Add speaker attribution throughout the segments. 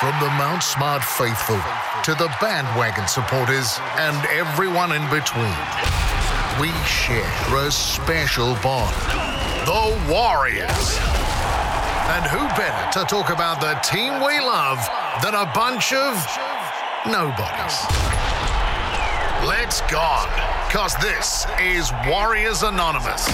Speaker 1: From the Mount Smart faithful to the bandwagon supporters and everyone in between, we share a special bond. The Warriors. And who better to talk about the team we love than a bunch of nobodies? Let's go, because this is Warriors Anonymous.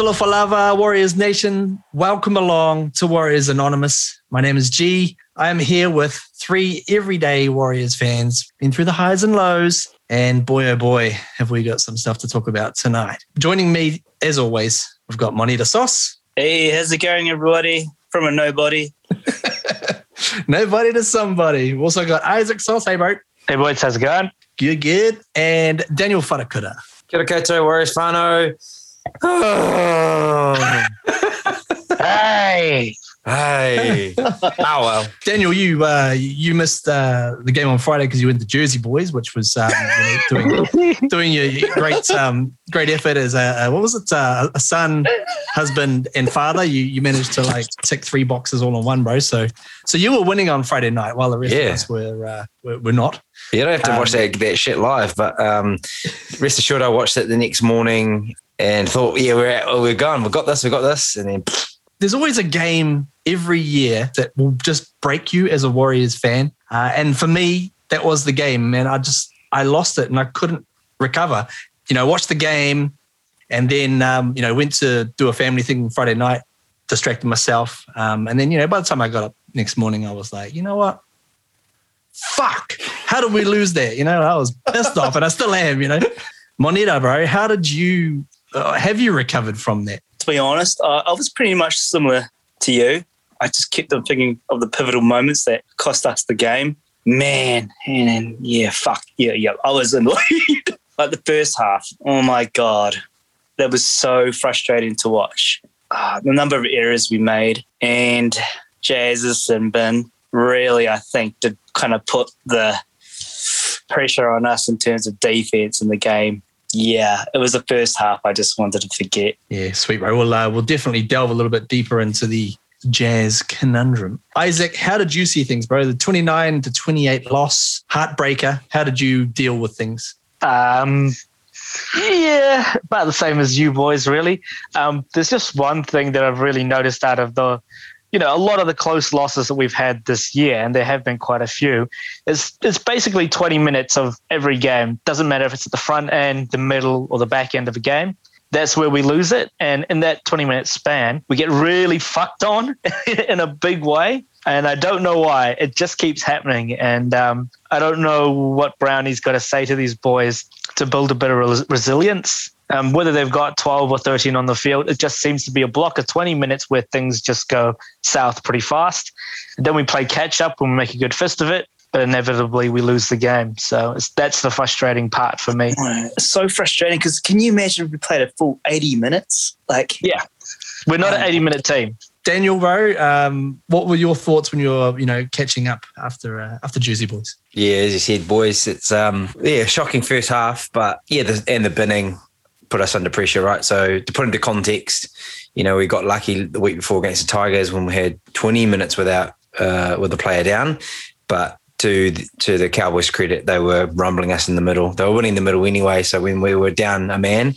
Speaker 2: Talofa Warriors Nation. Welcome along to Warriors Anonymous. My name is G. I am here with three everyday Warriors fans, been through the highs and lows, and boy, oh boy, have we got some stuff to talk about tonight. Joining me, as always, we've got Monita Sauce.
Speaker 3: Hey, how's it going, everybody? From a nobody.
Speaker 2: Nobody to somebody. We've also got Isaac Sauce. Hey, bro.
Speaker 4: Hey, boys, how's it going?
Speaker 2: Good, good. And Daniel Whanakura.
Speaker 5: Kia ora koutou, Warriors whānau. Oh.
Speaker 4: Hey,
Speaker 5: hey. oh, well.
Speaker 2: Daniel, you uh, you missed uh, the game on Friday because you went to Jersey Boys, which was um, you know, doing doing your great um, great effort as a, a what was it uh, a son, husband, and father. You you managed to like tick three boxes all in one, bro. So so you were winning on Friday night while the rest
Speaker 5: Yeah.
Speaker 2: of us were, uh, were were not.
Speaker 5: You don't have to watch
Speaker 2: Um,
Speaker 5: that, that shit live, but um, rest assured, I watched it the next morning and thought, yeah, we're oh, we're gone. We've got this, we've got this. And then,
Speaker 2: There's always a game every year that will just break you as a Warriors fan, uh, and for me, that was the game. Man, I just I lost it and I couldn't recover. You know, watched the game, and then um, you know went to do a family thing Friday night, distracted myself, um, and then you know by the time I got up next morning, I was like, you know what, fuck, how did we lose that? You know, I was pissed off, and I still am. You know, Monita, bro, how did you uh, have you recovered from that?
Speaker 3: To be honest, I, I was pretty much similar to you. I just kept on thinking of the pivotal moments that cost us the game. Man, and yeah, fuck, yeah, yeah. I was in like the first half. Oh my God. That was so frustrating to watch. Ah, the number of errors we made and Jazz's and Ben really, I think, did kind of put the pressure on us in terms of defense in the game. Yeah, it was the first half I just wanted to forget.
Speaker 2: Yeah, sweet, bro. We'll uh, we'll definitely delve a little bit deeper into the Jazz conundrum. Isaac, how did you see things, bro? The twenty nine to twenty eight loss, heartbreaker. How did you deal with things?
Speaker 4: um, yeah, about the same as you boys, really. Um, there's just one thing that I've really noticed out of the, you know, a lot of the close losses that we've had this year, and there have been quite a few. It's it's basically 20 minutes of every game. Doesn't matter if it's at the front end, the middle, or the back end of a game. That's where we lose it, and in that 20 minute span, we get really fucked on in a big way. And I don't know why. It just keeps happening, and um, I don't know what Brownie's got to say to these boys to build a bit of res- resilience. Um, whether they've got 12 or 13 on the field, it just seems to be a block of 20 minutes where things just go south pretty fast. And then we play catch up and we make a good fist of it, but inevitably we lose the game. So it's, that's the frustrating part for me.
Speaker 3: It's so frustrating because can you imagine if we played a full 80 minutes? Like,
Speaker 4: Yeah. We're not an 80 minute team.
Speaker 2: Daniel, Rowe, um, what were your thoughts when you were, you know, catching up after uh, after Jersey Boys?
Speaker 5: yeah, as you said, boys, it's, um, yeah, shocking first half, but yeah, the, and the binning put us under pressure, right? So to put into context, you know, we got lucky the week before against the Tigers when we had 20 minutes without, uh, with the player down, but to the, to the Cowboys' credit, they were rumbling us in the middle. They were winning the middle anyway. So when we were down a man,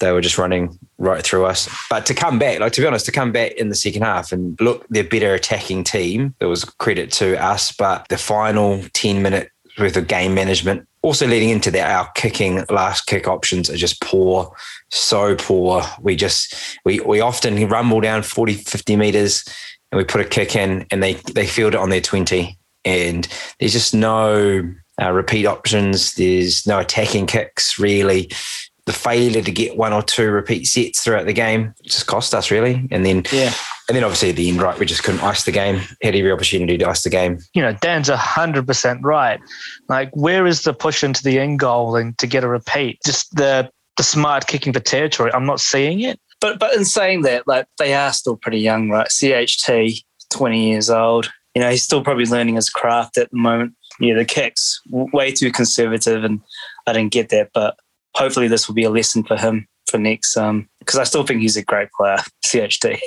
Speaker 5: they were just running right through us. But to come back, like to be honest, to come back in the second half and look, they're better attacking team. It was credit to us, but the final ten minute worth of game management, also leading into that, our kicking last kick options are just poor, so poor. We just we we often rumble down 40, 50 meters and we put a kick in and they they field it on their 20 and there's just no uh, repeat options. There's no attacking kicks really. The failure to get one or two repeat sets throughout the game just cost us really. And then
Speaker 3: yeah.
Speaker 5: And then obviously at the end right we just couldn't ice the game had every opportunity to ice the game
Speaker 4: You know, Dan's 100% right. Like, where is the push into the end goal and to get a repeat? Just the, the smart kicking for territory. I'm not seeing it.
Speaker 3: But but in saying that, like they are still pretty young, right? CHT, 20 years old. You know, he's still probably learning his craft at the moment. Yeah, the kicks w- way too conservative, and I didn't get that. But hopefully, this will be a lesson for him for next um because I still think he's a great player, CHT.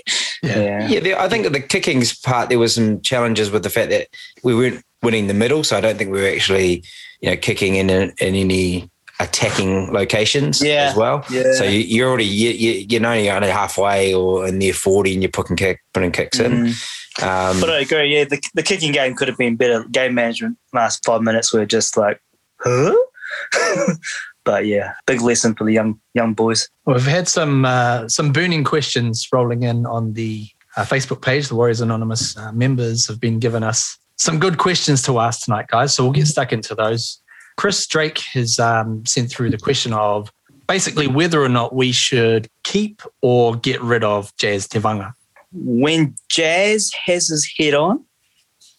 Speaker 2: Yeah.
Speaker 3: Yeah.
Speaker 5: Yeah, there, I think the kickings part there was some challenges with the fact that we weren't winning the middle, so I don't think we were actually, you know, kicking in in, in any attacking locations
Speaker 3: Yeah,
Speaker 5: as well.
Speaker 3: yeah.
Speaker 5: So you, you're already you, you, you're only only halfway or near forty, and you're putting kick putting kicks in.
Speaker 3: Mm.
Speaker 5: Um,
Speaker 3: But I agree. Yeah, the, the kicking game could have been better. Game management last five minutes were just like, huh? but yeah, big lesson for the young young boys.
Speaker 2: We've had some uh, some burning questions rolling in on the uh, Facebook page. The Warriors Anonymous uh, members have been giving us some good questions to ask tonight, guys. So we'll get stuck into those. Chris Drake has um, sent through the question of basically whether or not we should keep or get rid of Jazz Tevaga.
Speaker 3: When Jazz has his head on,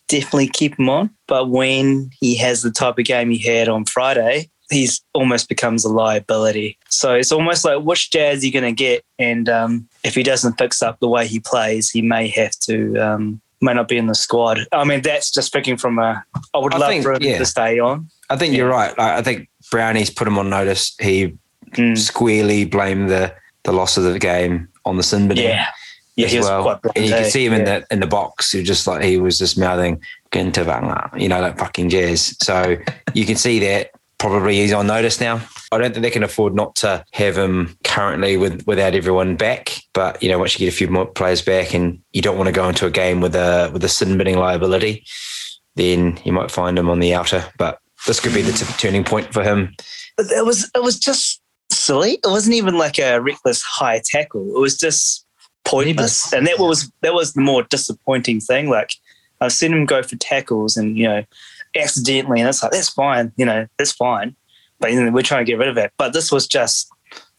Speaker 3: definitely keep him on. But when he has the type of game he had on Friday, he's almost becomes a liability. So it's almost like which Jazz are you going to get? And um, if he doesn't fix up the way he plays, he may have to. Um, may not be in the squad. I mean, that's just picking from a. I would
Speaker 5: I
Speaker 3: love
Speaker 5: think,
Speaker 3: for him
Speaker 5: yeah.
Speaker 3: to stay on.
Speaker 5: I think you're right. I I think Brownie's put him on notice. He
Speaker 3: Mm.
Speaker 5: squarely blamed the the loss of the game on the sin binning.
Speaker 3: Yeah, yeah, he was
Speaker 5: well.
Speaker 3: quite blunt,
Speaker 5: and you
Speaker 3: eh?
Speaker 5: can see him in the in the box. He was just like he was just mouthing Gintavanga, you know, like fucking jazz. So you can see that probably he's on notice now. I don't think they can afford not to have him currently with without everyone back. But you know, once you get a few more players back, and you don't want to go into a game with a with a sin binning liability, then you might find him on the outer. But this could be the t- turning point for him.
Speaker 3: It was it was just silly. It wasn't even like a reckless high tackle. It was just pointless, and that was that was the more disappointing thing. Like I've seen him go for tackles, and you know, accidentally, and it's like that's fine, you know, that's fine. But you know, we're trying to get rid of it. But this was just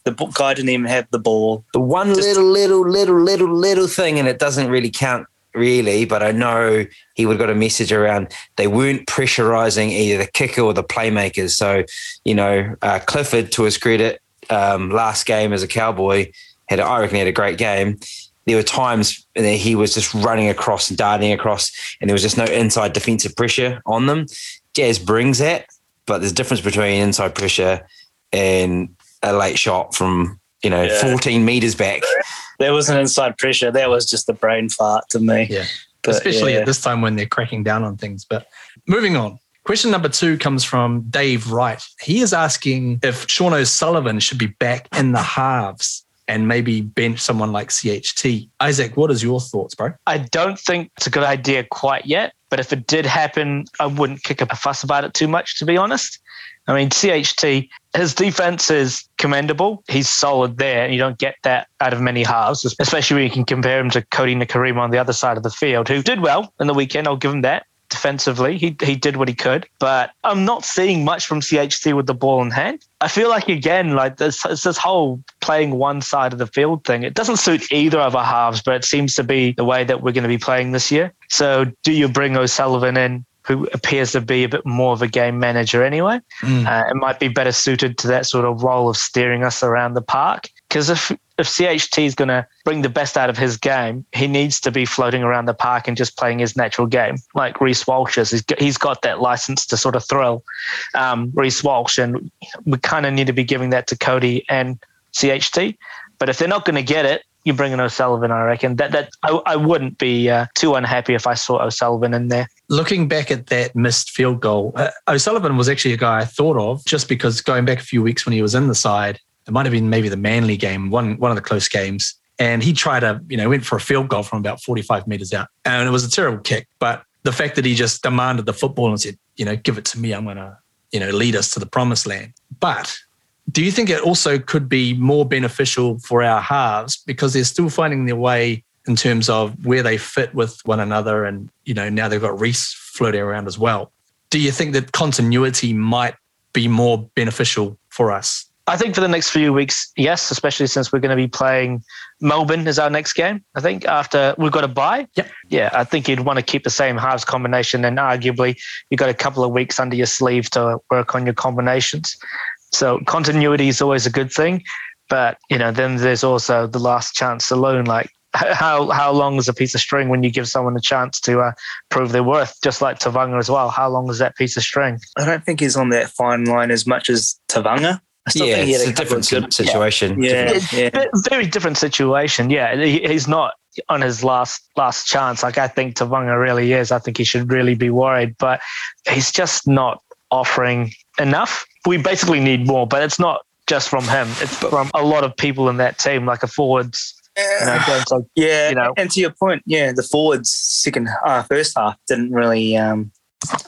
Speaker 3: the guy didn't even have the ball.
Speaker 5: The one
Speaker 3: Just-
Speaker 5: little, little, little, little, little thing, and it doesn't really count really, but I know he would have got a message around they weren't pressurizing either the kicker or the playmakers. So, you know, uh, Clifford, to his credit, um, last game as a Cowboy, had I reckon he had a great game. There were times that he was just running across and darting across, and there was just no inside defensive pressure on them. Jazz brings that, but there's a difference between inside pressure and a late shot from you know
Speaker 3: Yeah.
Speaker 5: 14 meters back.
Speaker 3: There wasn't inside pressure. That was just a brain fart to me.
Speaker 2: Yeah.
Speaker 3: But,
Speaker 2: especially
Speaker 3: yeah.
Speaker 2: at this time when they're cracking down on things. But moving on. Question number two comes from Dave Wright. He is asking if Sean O'Sullivan should be back in the halves and maybe bench someone like CHT. Isaac, what is your thoughts, bro?
Speaker 4: I don't think it's a good idea quite yet, but if it did happen, I wouldn't kick up a fuss about it too much, to be honest. I mean, CHT, his defense is commendable. He's solid there, and you don't get that out of many halves, especially when you can compare him to Cody Nikorima on the other side of the field, who did well in the weekend. I'll give him that. Defensively, he, he did what he could, but I'm not seeing much from CHT with the ball in hand. I feel like, again, like this, it's this whole playing one side of the field thing. It doesn't suit either of our halves, but it seems to be the way that we're going to be playing this year. So, do you bring O'Sullivan in, who appears to be a bit more of a game manager anyway?
Speaker 2: Mm.
Speaker 4: Uh, it might be better suited to that sort of role of steering us around the park. Because if if CHT is going to bring the best out of his game, he needs to be floating around the park and just playing his natural game, like Reece Walsh is. He's got, he's got that license to sort of thrill um, Reece Walsh, and we kind of need to be giving that to Cody and CHT. But if they're not going to get it, you bring in O'Sullivan. I reckon that that I, I wouldn't be uh, too unhappy if I saw O'Sullivan in there.
Speaker 2: Looking back at that missed field goal, uh, O'Sullivan was actually a guy I thought of just because going back a few weeks when he was in the side, it might have been maybe the Manly game, one one of the close games, and he tried to, you know, went for a field goal from about 45 meters out, and it was a terrible kick. But the fact that he just demanded the football and said, you know, give it to me, I'm gonna, you know, lead us to the promised land. But do you think it also could be more beneficial for our halves because they're still finding their way in terms of where they fit with one another and you know now they've got Reece floating around as well. Do you think that continuity might be more beneficial for us?
Speaker 4: I think for the next few weeks, yes, especially since we're going to be playing Melbourne as our next game. I think after we've got a bye.
Speaker 2: Yep.
Speaker 4: Yeah, I think you'd want to keep the same halves combination, and arguably you've got a couple of weeks under your sleeve to work on your combinations. So continuity is always a good thing, but you know then there's also the last chance alone. Like how how long is a piece of string when you give someone a chance to uh, prove their worth? Just like Tavanga as well. How long is that piece of string?
Speaker 3: I don't think he's on that fine line as much as Tavanga. I still
Speaker 5: yeah,
Speaker 3: think he had
Speaker 5: it's a
Speaker 3: couple
Speaker 5: different
Speaker 3: good-
Speaker 5: situation.
Speaker 3: Yeah,
Speaker 5: Different-
Speaker 3: yeah.
Speaker 4: Ve- very different situation. Yeah, he, he's not on his last last chance. Like I think Tavanga really is. I think he should really be worried, but he's just not offering enough. We basically need more, but it's not just from him. It's from a lot of people in that team, like a forwards. You know, like
Speaker 3: Yeah,
Speaker 4: you know.
Speaker 3: and to your point, yeah, the forwards second uh, first half didn't really um,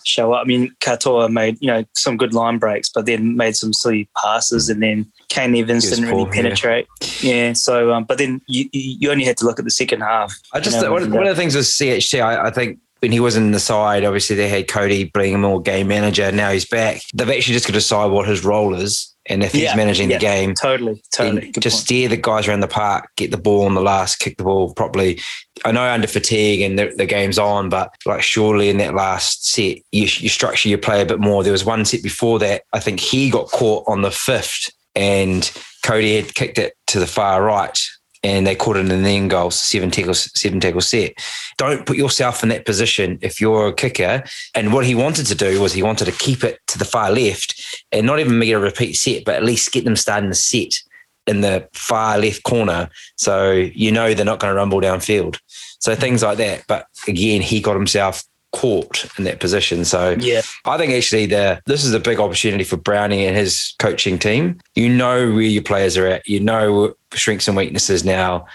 Speaker 3: show up. I mean, Katoa made you know some good line breaks, but then made some silly passes, and then Kane Evans didn't really
Speaker 5: poor, yeah.
Speaker 3: penetrate. Yeah, so um, but then you you only had to look at the second half.
Speaker 5: I just
Speaker 3: you know,
Speaker 5: one, one of the things with CHT, I, I think when he was in the side, obviously they had Cody being a more game manager. Now he's back. They've actually just got to decide what his role is, and if he's
Speaker 3: Yeah,
Speaker 5: managing
Speaker 3: yeah.
Speaker 5: the game,
Speaker 3: totally, totally.
Speaker 5: just
Speaker 3: point.
Speaker 5: steer the guys around the park, get the ball on the last, kick the ball properly. I know under fatigue and the, the game's on, but like surely in that last set, you, you structure your play a bit more. There was one set before that. I think he got caught on the fifth, and Cody had kicked it to the far right. And they caught it the end goal, seven tackles, seven tackle set. Don't put yourself in that position if you're a kicker. And what he wanted to do was he wanted to keep it to the far left and not even make it a repeat set, but at least get them starting the set in the far left corner. So you know they're not going to rumble downfield. So things like that. But again, he got himself caught in that position. So
Speaker 3: Yeah,
Speaker 5: I think actually the this is a big opportunity for Brownie and his coaching team. You know where your players are at. You know strengths and weaknesses now.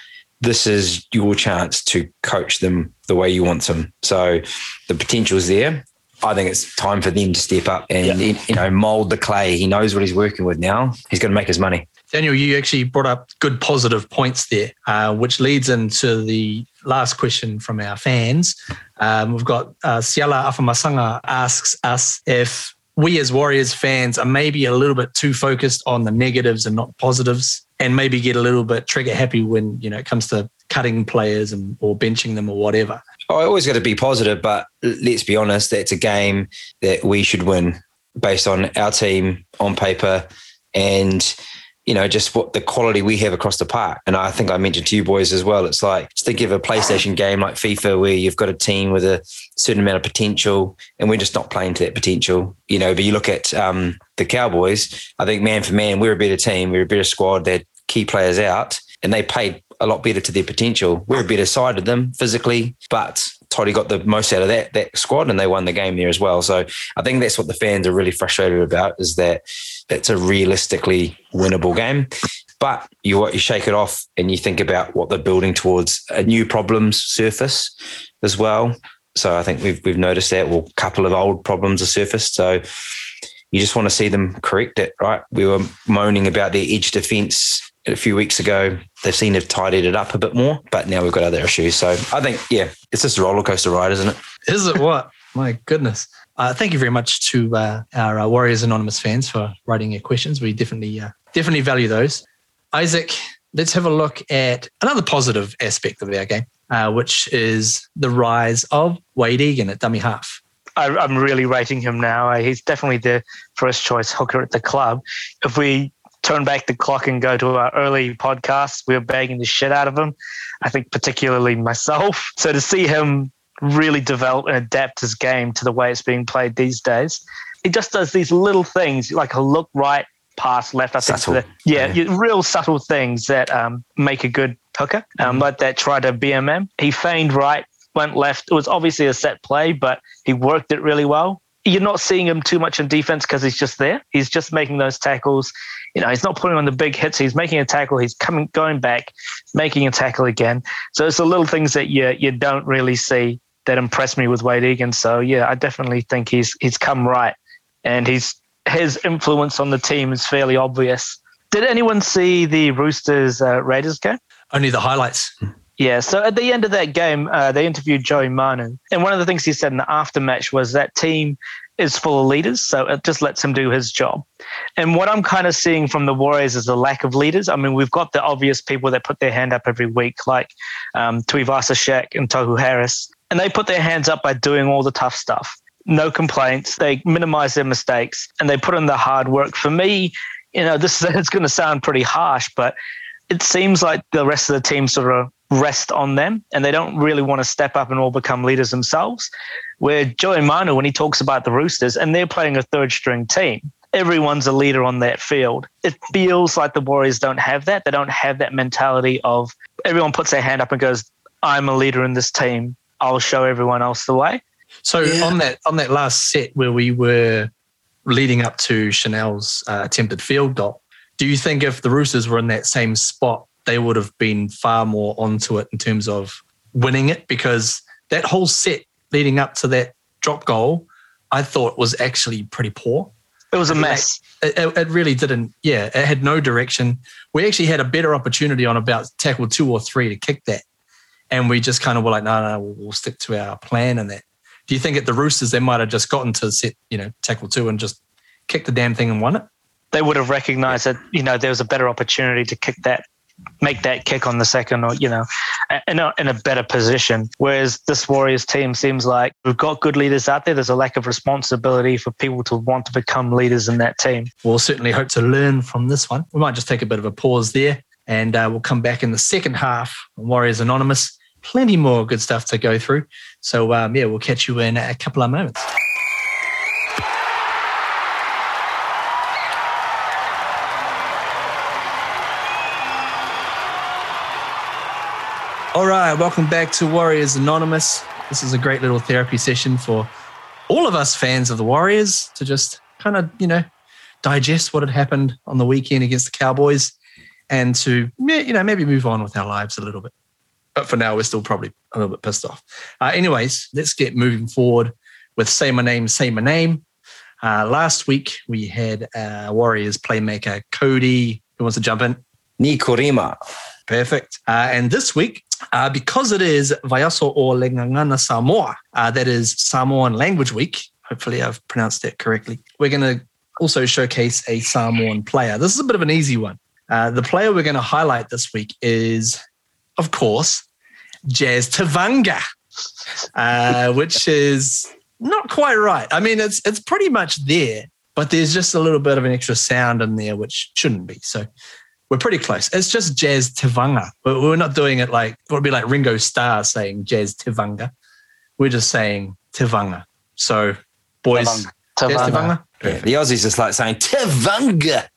Speaker 5: This is your chance to coach them the way you want them. So the potential's there. I think it's time for them to step up and you know mold the clay. He knows what he's working with now. He's going to make his money.
Speaker 2: Daniel, you actually brought up good positive points there, uh, which leads into the last question from our fans. Um, we've got uh, Siala Afamasanga asks us if we as Warriors fans are maybe a little bit too focused on the negatives and not positives, and maybe get a little bit trigger happy when you know it comes to cutting players and or benching them or whatever.
Speaker 5: Oh, I always got to be positive, but let's be honest, that's a game that we should win based on our team on paper and you know just what the quality we have across the park. And I think I mentioned to you boys as well. It's like just think of a PlayStation game like FIFA where you've got a team with a certain amount of potential, and we're just not playing to that potential. You know, but you look at um, the Cowboys. I think man for man, we're a better team. We're a better squad. They key players out, and they played a lot better to their potential. We're a better side of them physically, but Toddy got the most out of that that squad, and they won the game there as well. So I think that's what the fans are really frustrated about is that it's a realistically winnable game. But you you shake it off and you think about what they're building towards. A new problems surface as well. So I think we've we've noticed that. Well, a couple of old problems have surfaced. So you just want to see them correct it, right? We were moaning about their edge defense a few weeks ago. They've seen they've tidied it up a bit more, but now we've got other issues. So I think, yeah, it's just a roller coaster ride, isn't it?
Speaker 2: Is it what? My goodness. Uh, thank you very much to uh, our uh, Warriors Anonymous fans for writing your questions. We definitely uh, definitely value those. Isaac, let's have a look at another positive aspect of our game, uh, which is the rise of Wade Egan at dummy half.
Speaker 4: I, I'm really rating him now. Uh, He's definitely the first choice hooker at the club. If we turn back the clock and go to our early podcasts, we were bagging the shit out of him. I think particularly myself. So to see him really develop and adapt his game to the way it's being played these days, he just does these little things like a look right, pass left. I think
Speaker 5: Subtle.
Speaker 4: the, yeah,
Speaker 5: Yeah.
Speaker 4: real subtle things that um, make a good hooker. Um, like that try to BMM. He feigned right, went left. It was obviously a set play, but he worked it really well. You're not seeing him too much in defense because he's just there. He's just making those tackles. You know, he's not putting on the big hits. He's making a tackle. He's coming, going back, making a tackle again. So it's the little things that you you don't really see that impress me with Wade Egan. So yeah, I definitely think he's he's come right, and he's his influence on the team is fairly obvious. Did anyone see the Roosters uh, Raiders game?
Speaker 2: Only the highlights.
Speaker 4: Yeah, so at the end of that game, uh, they interviewed Joey Manu. And one of the things he said in the aftermatch was that team is full of leaders, so it just lets him do his job. And what I'm kind of seeing from the Warriors is a lack of leaders. I mean, we've got the obvious people that put their hand up every week, like um, Tuivasa Sheck and Tohu Harris. And they put their hands up by doing all the tough stuff. No complaints. They minimize their mistakes and they put in the hard work. For me, you know, this is going to sound pretty harsh, but it seems like the rest of the team sort of rest on them and they don't really want to step up and all become leaders themselves. Where Joey Manu, when he talks about the Roosters and they're playing a third string team, everyone's a leader on that field. It feels like the Warriors don't have that. They don't have that mentality of everyone puts their hand up and goes, I'm a leader in this team. I'll show everyone else the way.
Speaker 2: So
Speaker 3: Yeah.
Speaker 2: on that on that last set where we were leading up to Chanel's uh, attempted field goal, do you think if the Roosters were in that same spot, they would have been far more onto it in terms of winning it? Because that whole set leading up to that drop goal, I thought was actually pretty poor.
Speaker 4: It was a mess.
Speaker 2: It, it, it really didn't. Yeah, it had no direction. We actually had a better opportunity on about tackle two or three to kick that, and we just kind of were like, no, no, we'll, we'll stick to our plan and that. Do you think at the Roosters they might have just gotten to set, you know, tackle two and just kicked the damn thing and won it?
Speaker 4: They would have recognized that, you know, there was a better opportunity to kick that, make that kick on the second or, you know, in a, in a better position. Whereas this Warriors team seems like we've got good leaders out there. There's a lack of responsibility for people to want to become leaders in that team.
Speaker 2: We'll certainly hope to learn from this one. We might just take a bit of a pause there, and uh, we'll come back in the second half. Warriors Anonymous. Plenty more good stuff to go through. So um, yeah, we'll catch you in a couple of moments. All right, welcome back to Warriors Anonymous. This is a great little therapy session for all of us fans of the Warriors to just kind of, you know, digest what had happened on the weekend against the Cowboys and to, you know, maybe move on with our lives a little bit. But for now, we're still probably a little bit pissed off. Uh, anyways, let's get moving forward with Say My Name, Say My Name. Uh, last week, we had uh, Warriors playmaker Cody, who wants to jump in.
Speaker 5: Nikorima.
Speaker 2: Perfect. Uh, and this week, uh, because it is Vayaso o Lengangana Samoa, uh, that is Samoan Language Week. Hopefully, I've pronounced that correctly. We're going to also showcase a Samoan player. This is a bit of an easy one. Uh, the player we're going to highlight this week is, of course, Jazz Tavanga, uh, which is not quite right. I mean, it's it's pretty much there, but there's just a little bit of an extra sound in there, which shouldn't be. So we're pretty close. It's just Jazz Tivanga. But we're not doing it like it would be like Ringo Starr saying Jazz Tivanga. We're just saying Tivanga. So, boys,
Speaker 4: Tavanga.
Speaker 2: Jazz Tivanga.
Speaker 5: Yeah, the Aussies just like saying tivanga.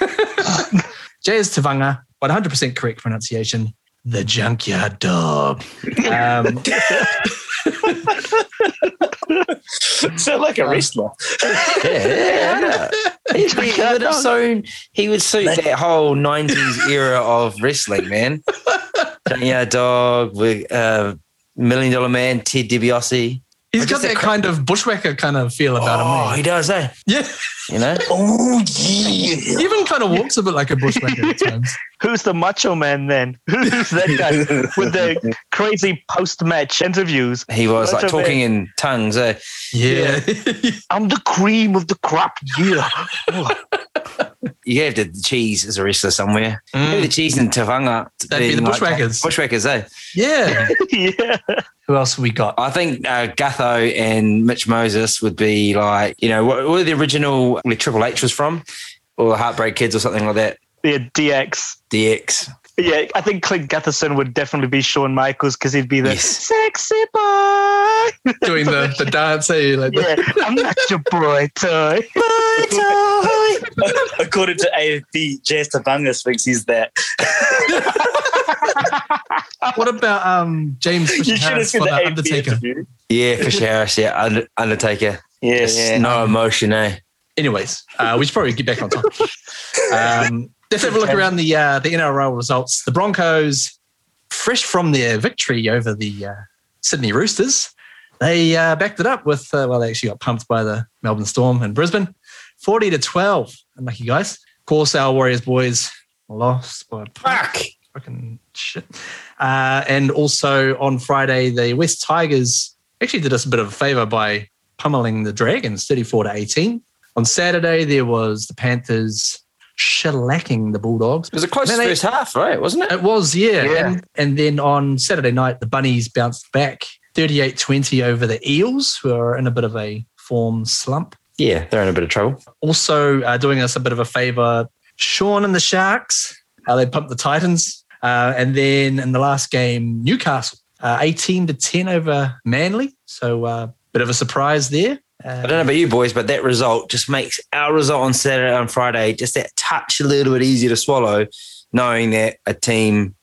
Speaker 2: Jazz Tivanga, 100% correct pronunciation. The Junkyard Dog. Um,
Speaker 3: Sound like a wrestler.
Speaker 5: Yeah, yeah. He, he would have so he would suit that whole '90s era of wrestling, man. yeah, dog with uh, Million Dollar Man, Ted DiBiase.
Speaker 2: He's got
Speaker 5: just
Speaker 2: that
Speaker 5: a-
Speaker 2: kind of bushwhacker kind of feel about
Speaker 5: Oh,
Speaker 2: him.
Speaker 5: Oh, he
Speaker 2: eh?
Speaker 5: does, eh?
Speaker 2: Yeah.
Speaker 5: You know,
Speaker 3: Oh,
Speaker 2: He
Speaker 3: yeah.
Speaker 2: even kind of walks a bit like a bushwhacker at times.
Speaker 4: Who's the macho man then? Who's that guy with the crazy post match interviews?
Speaker 5: he was like
Speaker 4: Macho Man.
Speaker 5: talking in tongues. Eh?
Speaker 2: Yeah.
Speaker 4: I'm the cream of the crop. Yeah.
Speaker 5: You have the cheese as a wrestler somewhere. You have the
Speaker 2: Mm,
Speaker 5: cheese in Tavanga.
Speaker 2: That'd be the
Speaker 5: being
Speaker 2: Bushwhackers.
Speaker 5: bushwhackers, eh?
Speaker 2: yeah.
Speaker 4: yeah.
Speaker 2: Who else have we got?
Speaker 5: I think uh, Gutho and Mitch Moses would be like, you know, what, what the original where Triple H was from, or Heartbreak Kids or something like that.
Speaker 4: Yeah, DX.
Speaker 5: DX.
Speaker 4: Yeah, I think Clint Gutherson would definitely be Shawn Michaels because he'd be the
Speaker 5: Yes.
Speaker 4: sexy boy.
Speaker 2: Doing the, the dance, eh? Like the-
Speaker 4: I'm not your boy toy.
Speaker 3: According to AFP, Jazz Tabanga thinks he's that.
Speaker 2: What about um James
Speaker 3: You
Speaker 2: Fisher
Speaker 3: should have
Speaker 2: Harris for
Speaker 3: the
Speaker 2: the Undertaker?
Speaker 3: interview.
Speaker 5: Yeah, Fisher Harris. Yeah, Under- Undertaker.
Speaker 3: Yeah, yeah.
Speaker 5: No emotion, eh?
Speaker 2: Anyways, uh, we should probably get back on top. Um, let's have a look around the uh, the NRL results. The Broncos, fresh from their victory over the uh, Sydney Roosters, they uh, backed it up with uh, well, they actually got pumped by the Melbourne Storm in Brisbane, forty to twelve. Unlucky guys. Of course, our Warriors boys lost by a
Speaker 5: Fuck.
Speaker 2: fucking shit. Uh, and also on Friday, the West Tigers actually did us a bit of a favor by pummeling the Dragons 34 to 18. On Saturday, there was the Panthers shellacking the Bulldogs.
Speaker 5: It was a close
Speaker 2: Man, they-
Speaker 5: first half, right? Wasn't it?
Speaker 2: It was, yeah.
Speaker 4: Yeah.
Speaker 2: And, and then on Saturday night, the Bunnies bounced back 38 20 over the Eels, who are in a bit of a form slump.
Speaker 5: Yeah, they're in a bit of trouble.
Speaker 2: Also, uh, doing us a bit of a favor, Sean and the Sharks, how they pumped the Titans. Uh, and then in the last game, Newcastle, uh, 18 to 10 over Manly. So, uh, bit of a surprise there.
Speaker 5: I don't know about you boys, but that result just makes our result on Saturday and Friday just that touch a little bit easier to swallow, knowing that a team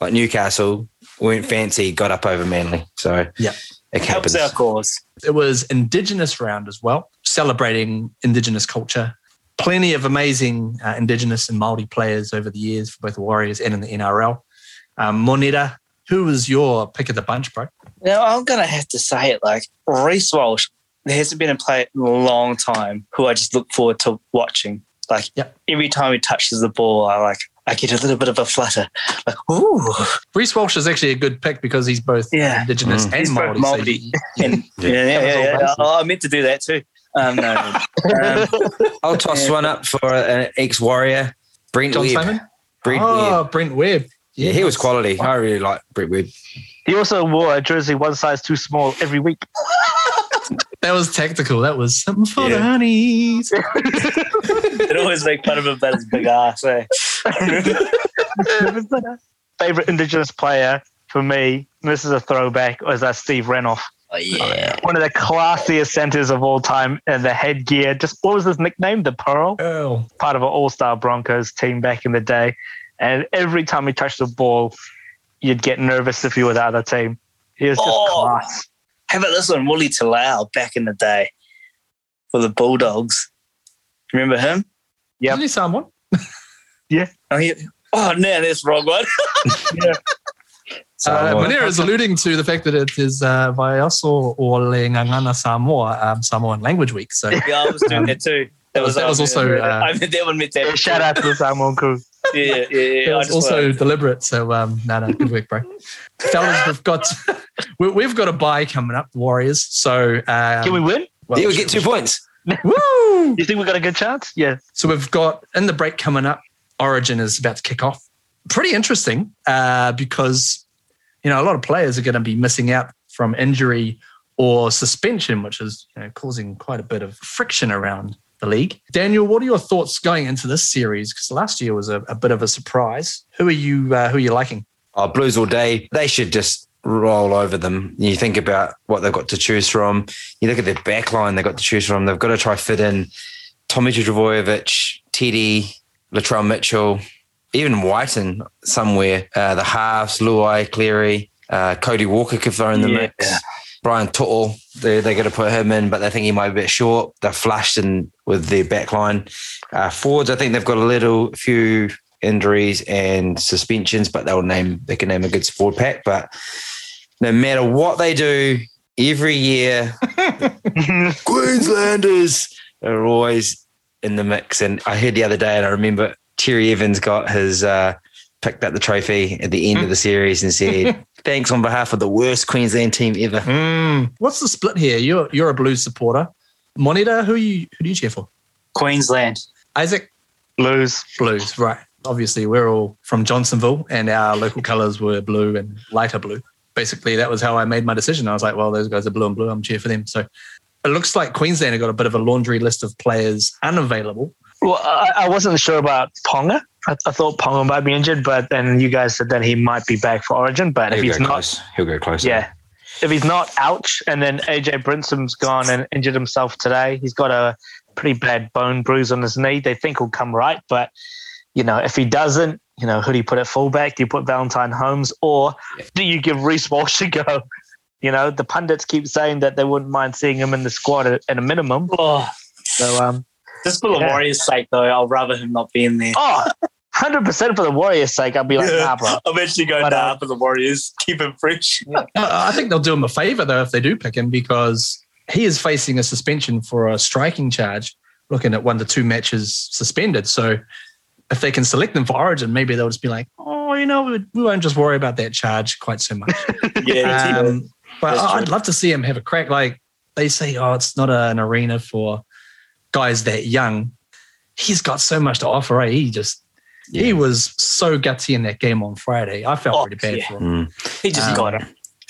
Speaker 5: like Newcastle weren't fancy, got up over Manly. So
Speaker 2: Yeah.
Speaker 5: it
Speaker 3: Helps our cause.
Speaker 2: It was Indigenous round as well, celebrating Indigenous culture. Plenty of amazing uh, Indigenous and Maori players over the years for both the Warriors and in the NRL. Um, Moneta, who was your pick of the bunch, bro?
Speaker 3: Now I'm gonna have to say it like Reece Walsh. There hasn't been a player in a long time who I just look forward to watching. Like
Speaker 2: Yep.
Speaker 3: every time he touches the ball, I like I get a little bit of a flutter. Like ooh,
Speaker 2: Reece Walsh is actually a good pick because he's both
Speaker 3: Yeah.
Speaker 2: Indigenous
Speaker 5: Mm.
Speaker 2: and
Speaker 3: He's both
Speaker 2: Maori. so he-
Speaker 3: and yeah, yeah, yeah. Yeah,
Speaker 2: bases.
Speaker 3: I meant to do that too. Um, no, um,
Speaker 5: I'll toss
Speaker 3: Yeah.
Speaker 5: one up for an ex Warrior, Brent
Speaker 2: John
Speaker 5: Webb.
Speaker 2: Simon?
Speaker 5: Brent
Speaker 2: oh,
Speaker 5: Webb.
Speaker 2: Brent Webb.
Speaker 5: Yeah, he was
Speaker 2: nice.
Speaker 5: quality. I really like Brent Webb.
Speaker 4: He also wore a jersey one size too small every week.
Speaker 2: That was tactical. That was something for the
Speaker 5: Yeah.
Speaker 2: honeys.
Speaker 3: it always make fun of him about his big ass. Eh?
Speaker 4: Favorite Indigenous player for me, and this is a throwback, was that Steve Renouf.
Speaker 3: Oh yeah.
Speaker 4: One of the classiest centers of all time, and the headgear. Just what was his nickname? The Pearl.
Speaker 2: Oh,
Speaker 4: part of an All Star Broncos team back in the day. And every time he touched the ball, you'd get nervous if you were the other team. He was just
Speaker 3: Oh.
Speaker 4: class.
Speaker 3: How about this one, Wooly Talau back in the day for the Bulldogs? Remember him?
Speaker 4: Yep.
Speaker 2: Isn't he someone?
Speaker 3: Oh, he, oh no, that's the wrong one.
Speaker 5: So,
Speaker 2: uh, Manera is alluding to the fact that it is uh, Vaiaso o Le Ngangana Samoa, um, Samoan Language Week. So
Speaker 3: yeah, I was doing that too.
Speaker 2: That was- that was also, uh,
Speaker 3: I meant that one meant that.
Speaker 4: Shout out to the Samoan crew.
Speaker 3: Yeah, yeah, yeah.
Speaker 2: it was also
Speaker 3: wanna-
Speaker 2: deliberate. So um, no, no, good work, bro. Fellas, we've got we, we've got a bye coming up, Warriors. So um,
Speaker 4: Can we win?
Speaker 2: well,
Speaker 5: yeah, we get two points.
Speaker 2: Woo!
Speaker 4: You think we got a good chance? Yeah.
Speaker 2: So we've got in the break coming up, Origin is about to kick off. Pretty interesting uh, because you know a lot of players are going to be missing out from injury or suspension, which is you know, causing quite a bit of friction around the league. Daniel, what are your thoughts going into this series? Because last year was a, a bit of a surprise. Who are you? Uh, who are you liking?
Speaker 5: Oh, Blues all day. They should just roll over them. You think about what they've got to choose from. You look at their back line they've got to choose from. They've got to try fit in Tommy Trbojevic, Teddy, Latrell Mitchell, even Wighton somewhere. Uh, the halves, Luai, Cleary, uh, Cody Walker could throw in the
Speaker 3: Yeah.
Speaker 5: mix. Brian Tuttle, they they're going to put him in, but they think he might be a bit short. They're flashed in with their back line. Uh, forwards, I think they've got a little few injuries and suspensions, but they'll name they can name a good forward pack. But no matter what they do, every year Queenslanders are always in the mix. And I heard the other day, and I remember Cherry-Evans got his uh, picked up the trophy at the end of the series and said, "Thanks on behalf of the worst Queensland team ever."
Speaker 2: Mm. What's the split here? You're you're a Blues supporter. Monitor, who you who do you cheer for?
Speaker 3: Queensland.
Speaker 2: Isaac
Speaker 4: Blues.
Speaker 2: Blues, right? Obviously, we're all from Johnsonville, and our local colours were blue and lighter blue. Basically, that was how I made my decision. I was like, well, those guys are blue and blue. I'm cheer for them. So it looks like Queensland have got a bit of a laundry list of players unavailable.
Speaker 4: Well, I, I wasn't sure about Ponga. I, I thought Ponga might be injured, but then you guys said that he might be back for Origin. But if
Speaker 5: He'll
Speaker 4: he's not,
Speaker 5: close. He'll go close.
Speaker 4: yeah, if he's not, ouch. And then AJ Brimson's gone and injured himself today. He's got a pretty bad bone bruise on his knee. They think he'll come right, but you know, if he doesn't, you know, who do you put at fullback? Do you put Valentine Holmes, or do you give Reece Walsh a go? You know, the pundits keep saying that they wouldn't mind seeing him in the squad at, at a minimum.
Speaker 3: Oh,
Speaker 4: So, um,
Speaker 3: just for the
Speaker 4: Yeah.
Speaker 3: Warriors' sake, though, I'll rather him not be in there.
Speaker 4: oh, 100% for the Warriors' sake, I'd be like,
Speaker 3: Yeah.
Speaker 4: nah, bro.
Speaker 3: I'm actually going
Speaker 4: But, uh,
Speaker 3: down for the Warriors. Keep him fresh.
Speaker 2: Uh, I think they'll do him a favour though if they do pick him because he is facing a suspension for a striking charge, looking at one to two matches suspended. So if they can select them for Origin, maybe they'll just be like, oh, you know, we, we won't just worry about that charge quite so much.
Speaker 3: Yeah,
Speaker 2: Um, but
Speaker 3: That's
Speaker 2: I'd
Speaker 3: true.
Speaker 2: love to see him have a crack. Like they say, oh, it's not a- an arena for guys that young. He's got so much to offer. Eh? He just he was so gutsy in that game on Friday. I felt
Speaker 3: Oh,
Speaker 2: pretty bad
Speaker 3: yeah.
Speaker 2: for him.
Speaker 5: Mm.
Speaker 3: he just
Speaker 2: Um,
Speaker 3: got it.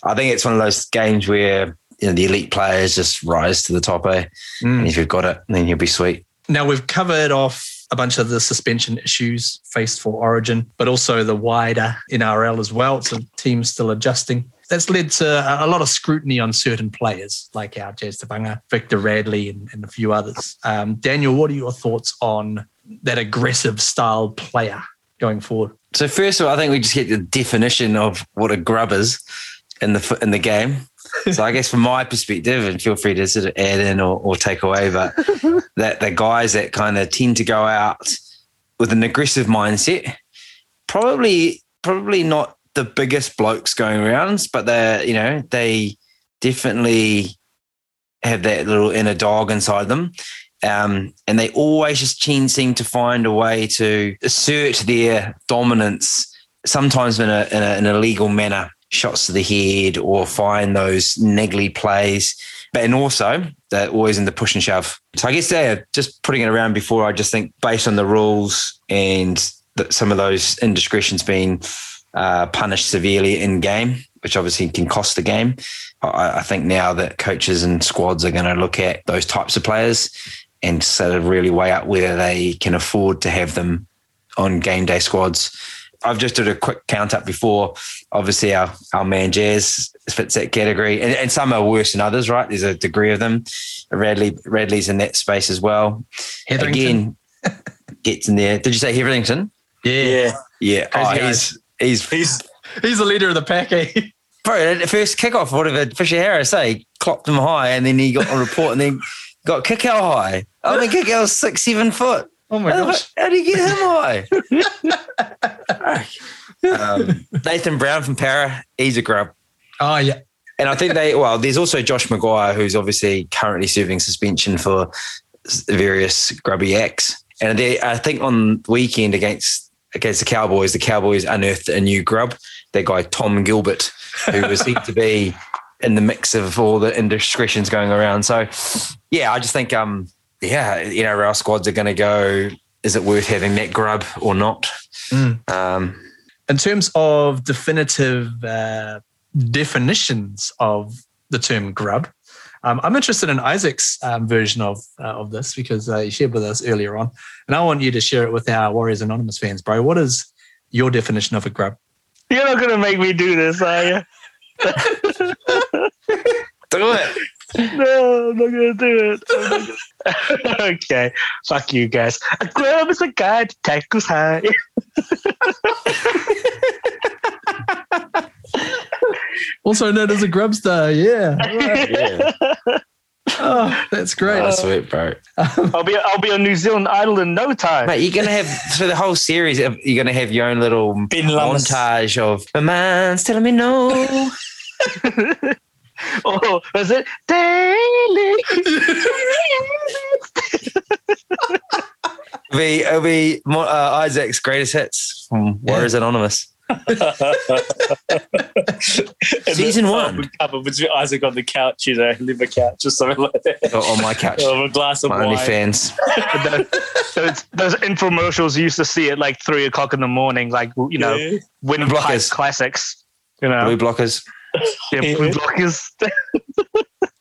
Speaker 5: I think it's one of those games where you know the elite players just rise to the top. Eh?
Speaker 2: Mm.
Speaker 5: And if you've got it, then you'll be sweet.
Speaker 2: Now we've covered off a bunch of the suspension issues faced for Origin, but also the wider NRL as well. So teams still adjusting. That's led to a, a lot of scrutiny on certain players, like our Jazz Tabanga, Victor Radley, and, and a few others. Um, Daniel, what are your thoughts on that aggressive style player going forward?
Speaker 5: So first of all, I think we just get the definition of what a grub is in the in the game. So I guess from my perspective, and feel free to sort of add in or, or take away, but that the guys that kind of tend to go out with an aggressive mindset, probably probably not the biggest blokes going around, but they you know they definitely have that little inner dog inside them. Um, and they always just seem to find a way to assert their dominance, sometimes in a, in a, in a legal manner, shots to the head or find those niggly plays. But and also they're always in the push and shove. So I guess they're just putting it around before. I just think based on the rules and some of those indiscretions being uh, punished severely in game, which obviously can cost the game. I, I think now that coaches and squads are going to look at those types of players and sort of really weigh up whether they can afford to have them on game day squads. I've just did a quick count up before. Obviously, our, our man Jazz fits that category, and, and some are worse than others, right? There's a degree of them. Radley Radley's in that space as well. Again, gets in there. Did you say Hetherington?
Speaker 3: Yeah.
Speaker 5: Yeah. Oh, he's, he's
Speaker 3: He's
Speaker 2: He's the leader of the pack, eh?
Speaker 5: bro. At the first kickoff, whatever Fisher Harris say, clocked him high, and then he got on report, and then got kick out high. I mean, kick out six, seven foot.
Speaker 2: Oh my
Speaker 5: How,
Speaker 2: gosh.
Speaker 5: how do you get him high? um, Nathan Brown from Para, he's a grub.
Speaker 2: Oh, yeah.
Speaker 5: And I think they, well, there's also Josh McGuire, who's obviously currently serving suspension for various grubby acts. And they, I think on the weekend against against the Cowboys, the Cowboys unearthed a new grub. That guy Tom Gilbert, who was seen to be in the mix of all the indiscretions going around. So, yeah, I just think, um, yeah, you know, our squads are going to go. Is it worth having that grub or not?
Speaker 2: Mm.
Speaker 5: Um,
Speaker 2: In terms of definitive uh, definitions of the term grub, um, I'm interested in Isaac's um, version of uh, of this because uh, he shared with us earlier on, and I want you to share it with our Warriors Anonymous fans, bro. What is your definition of a grub?
Speaker 4: You're not gonna make me do this, are you?
Speaker 5: do it.
Speaker 4: No, I'm not gonna do it. Gonna- okay, fuck you guys. A grub is a guy that tackles high.
Speaker 2: Also known as a grubster. Yeah.
Speaker 5: Yeah.
Speaker 2: Oh, that's great.
Speaker 5: Oh, sweet, bro.
Speaker 4: I'll be I'll be on New Zealand Idol in no time.
Speaker 5: Mate, you're gonna have for the whole series. You're gonna have your own little
Speaker 3: Ben Lummis.
Speaker 5: montage of my mind's telling me no.
Speaker 4: Oh, was it daily?
Speaker 5: It'll be, it'll be uh, Isaac's greatest hits from Warriors Anonymous. Season one.
Speaker 3: Couple between Isaac on the couch, you know, live a couch or something like that.
Speaker 5: Or on my couch.
Speaker 3: Or a glass of
Speaker 5: my
Speaker 3: wine.
Speaker 5: OnlyFans.
Speaker 4: those, those infomercials you used to see at like three o'clock in the morning, like you know,
Speaker 3: Yeah.
Speaker 4: win
Speaker 5: Blockers.
Speaker 4: classics. You know,
Speaker 5: Blue blockers.
Speaker 4: yeah,
Speaker 3: Yeah.
Speaker 4: blue blockers.
Speaker 2: If-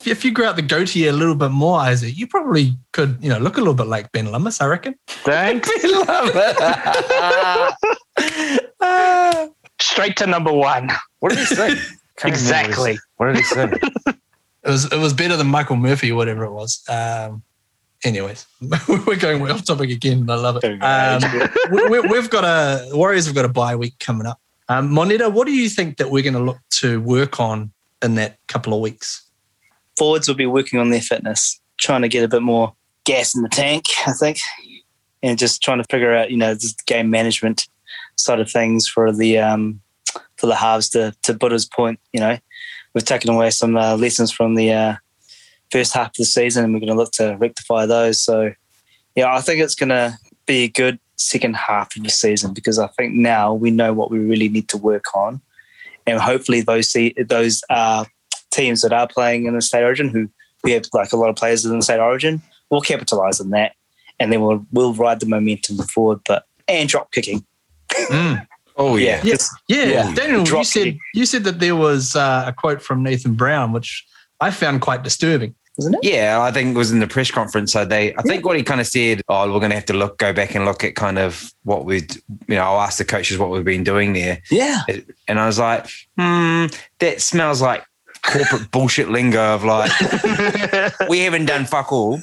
Speaker 2: If you grew out the goatee a little bit more, Isaac, you probably could, you know, look a little bit like Ben Lummis, I reckon.
Speaker 4: Thanks.
Speaker 5: Love it.
Speaker 4: Straight to number one.
Speaker 5: what did he say? Can't remember what he
Speaker 4: Exactly.
Speaker 5: What did he say?
Speaker 2: It was it was better than Michael Murphy, whatever it was. Um, anyways, we're going way off topic again. I love it. Um, we, we, we've got a Warriors have got a bye week coming up. Um, Moneta, what do you think that we're going to look to work on in that couple of weeks?
Speaker 3: Forwards will be working on their fitness, trying to get a bit more gas in the tank, I think, and just trying to figure out, you know, just game management side of things for the um, for the halves. To to Buddha's point, you know, we've taken away some uh, lessons from the uh, first half of the season, and we're going to look to rectify those. So, yeah, I think it's going to be a good second half of the season because I think now we know what we really need to work on, and hopefully those se- those uh, teams that are playing in the state origin who we have like a lot of players in the state origin will capitalize on that, and then we'll we'll ride the momentum forward. But and drop kicking,
Speaker 5: Oh, yeah.
Speaker 2: Yeah, yeah.
Speaker 3: Yeah.
Speaker 2: Daniel, you said
Speaker 3: kicking.
Speaker 2: you said that there was uh, a quote from Nathan Brown, which I found quite disturbing.
Speaker 3: wasn't it?
Speaker 5: Yeah, I think it was in the press conference. So they, I think what he kind of said, oh, we're going to have to look, go back and look at kind of what we'd, you know, I'll ask the coaches what we've been doing there.
Speaker 3: Yeah.
Speaker 5: And I was like, hmm, that smells like corporate bullshit lingo of like, we haven't done fuck all.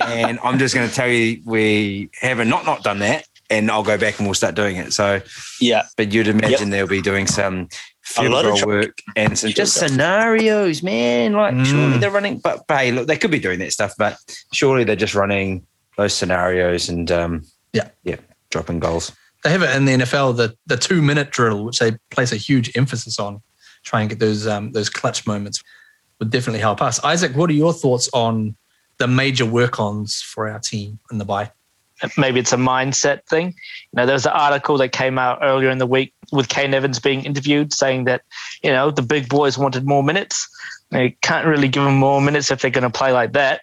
Speaker 5: And I'm just going to tell you, we haven't not, not done that. And I'll go back and we'll start doing it. So,
Speaker 3: Yeah.
Speaker 5: but you'd imagine they'll be doing some
Speaker 3: A
Speaker 5: field
Speaker 3: lot of
Speaker 5: goal
Speaker 3: tr-
Speaker 5: work and some just
Speaker 3: Field
Speaker 5: scenarios, man. Like,
Speaker 2: Mm.
Speaker 5: surely they're running, but, but hey, look, they could be doing that stuff, but surely they're just running those scenarios and, um,
Speaker 2: Yeah.
Speaker 5: yeah, dropping goals.
Speaker 2: They have it in the NFL, the the two minute drill, which they place a huge emphasis on, try and get those um, those clutch moments, would definitely help us. Isaac, what are your thoughts on the major work-ons for our team in the bye?
Speaker 4: Maybe it's a mindset thing. You know, there was an article that came out earlier in the week with Kane Evans being interviewed saying that, you know, the big boys wanted more minutes. They can't really give them more minutes if they're going to play like that.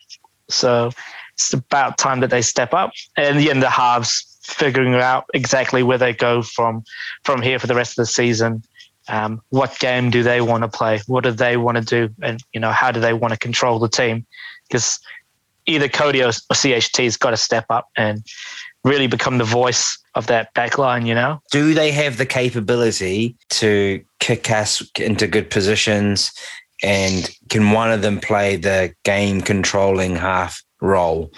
Speaker 4: So it's about time that they step up. And yeah, the halves figuring out exactly where they go from from here for the rest of the season. Um, what game do they want to play? What do they want to do? And you know, how do they want to control the team? Because either Kodi or, or CHT's got to step up and really become the voice of that back line, you know?
Speaker 5: do they have the capability to kick us into good positions and can one of them play the game controlling half role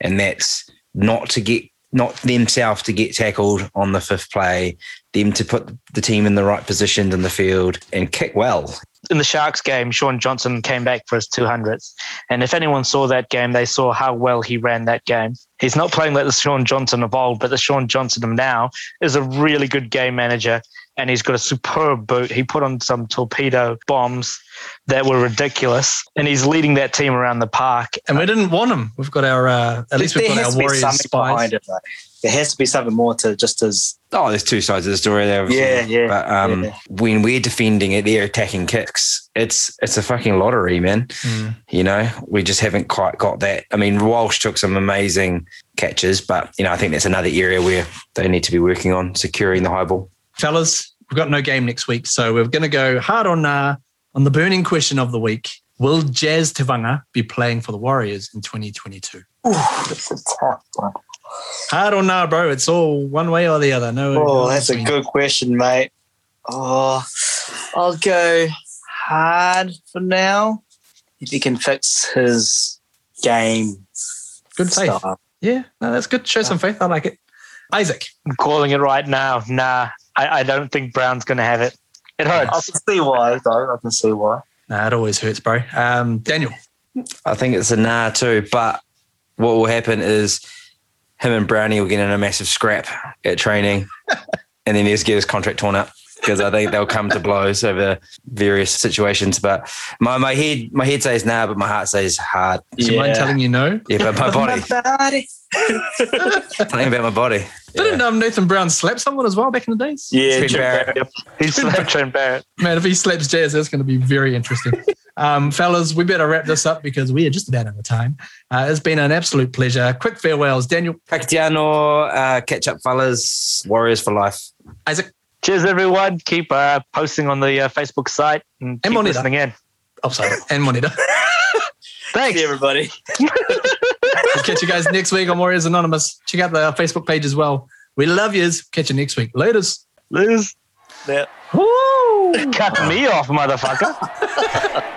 Speaker 5: and that's not to get not themselves to get tackled on the fifth play them to put the team in the right positions in the field and kick well
Speaker 4: In the Sharks game, Shaun Johnson came back for his 200th. And if anyone saw that game, they saw how well he ran that game. He's not playing like the Shaun Johnson of old, but the Shaun Johnson of now is a really good game manager. And he's got a superb boot. He put on some torpedo bombs that were ridiculous. And he's leading that team around the park.
Speaker 2: And we didn't want him. We've got our uh, at least we've
Speaker 3: there
Speaker 2: got
Speaker 3: has
Speaker 2: our
Speaker 3: to be
Speaker 2: Warriors
Speaker 3: something
Speaker 2: spies.
Speaker 3: behind it. Though. There has to be something more to just as
Speaker 5: oh there's two sides of the story there obviously.
Speaker 3: Yeah, yeah,
Speaker 5: but um
Speaker 3: yeah.
Speaker 5: when we're defending it they're attacking kicks it's it's a fucking lottery man
Speaker 2: Mm.
Speaker 5: You know, we just haven't quite got that. I mean, Walsh took some amazing catches, but you know, I think that's another area where they need to be working on securing the high ball.
Speaker 2: Fellas, we've got no game next week, so we're going to go hard on uh, on the burning question of the week. Will Jazz Tevaga be playing for the Warriors in 2022?
Speaker 3: Ooh, That's a tough one.
Speaker 2: Hard or nah, bro? It's all one way or the other. No. no
Speaker 3: Oh, that's a good question, mate. Oh, I'll go hard for now. If he can fix his game
Speaker 2: Good faith.
Speaker 3: style.
Speaker 2: Yeah, no, that's good. Show some faith. I like it. Isaac,
Speaker 4: I'm calling it right now. Nah, I, I don't think Brown's going to have it. It hurts.
Speaker 3: I can see why, though. I can see why.
Speaker 2: nah, it always hurts, bro. Um, Daniel,
Speaker 5: I think it's a nah too, but what will happen is him and Brownie will get in a massive scrap at training and then he'll get his contract torn up because I think they'll come to blows over various situations. But my, my head my head says nah, but my heart says hard.
Speaker 2: do you mind telling you no?
Speaker 5: Yeah, but my body.
Speaker 3: body.
Speaker 5: Something about my body.
Speaker 2: Didn't um, Nathan Brown slap someone as well back in the days?
Speaker 3: Yeah,
Speaker 5: Trent
Speaker 3: Trent
Speaker 5: Barrett.
Speaker 3: Barrett.
Speaker 4: He's slapped Trent Barrett.
Speaker 2: Man, if he slaps Jazz, that's going to be very interesting. um, fellas, we better wrap this up because we are just about out of time. Uh, it's been an absolute pleasure. Quick farewells, Daniel,
Speaker 5: Kakatiano, uh, catch up fellas, Warriors for life.
Speaker 2: Isaac.
Speaker 4: Cheers, everyone. Keep uh, posting on the uh, Facebook site and
Speaker 2: And
Speaker 4: keep
Speaker 2: Monita.
Speaker 4: listening in.
Speaker 2: Oh, sorry, and Monita.
Speaker 4: Thanks.
Speaker 3: See everybody.
Speaker 2: we'll catch you guys next week on Warriors Anonymous. Check out the uh, Facebook page as well. We love yous. Catch you next week. Laters.
Speaker 4: Liz.
Speaker 3: Yeah.
Speaker 4: Woo! Cut me off, motherfucker.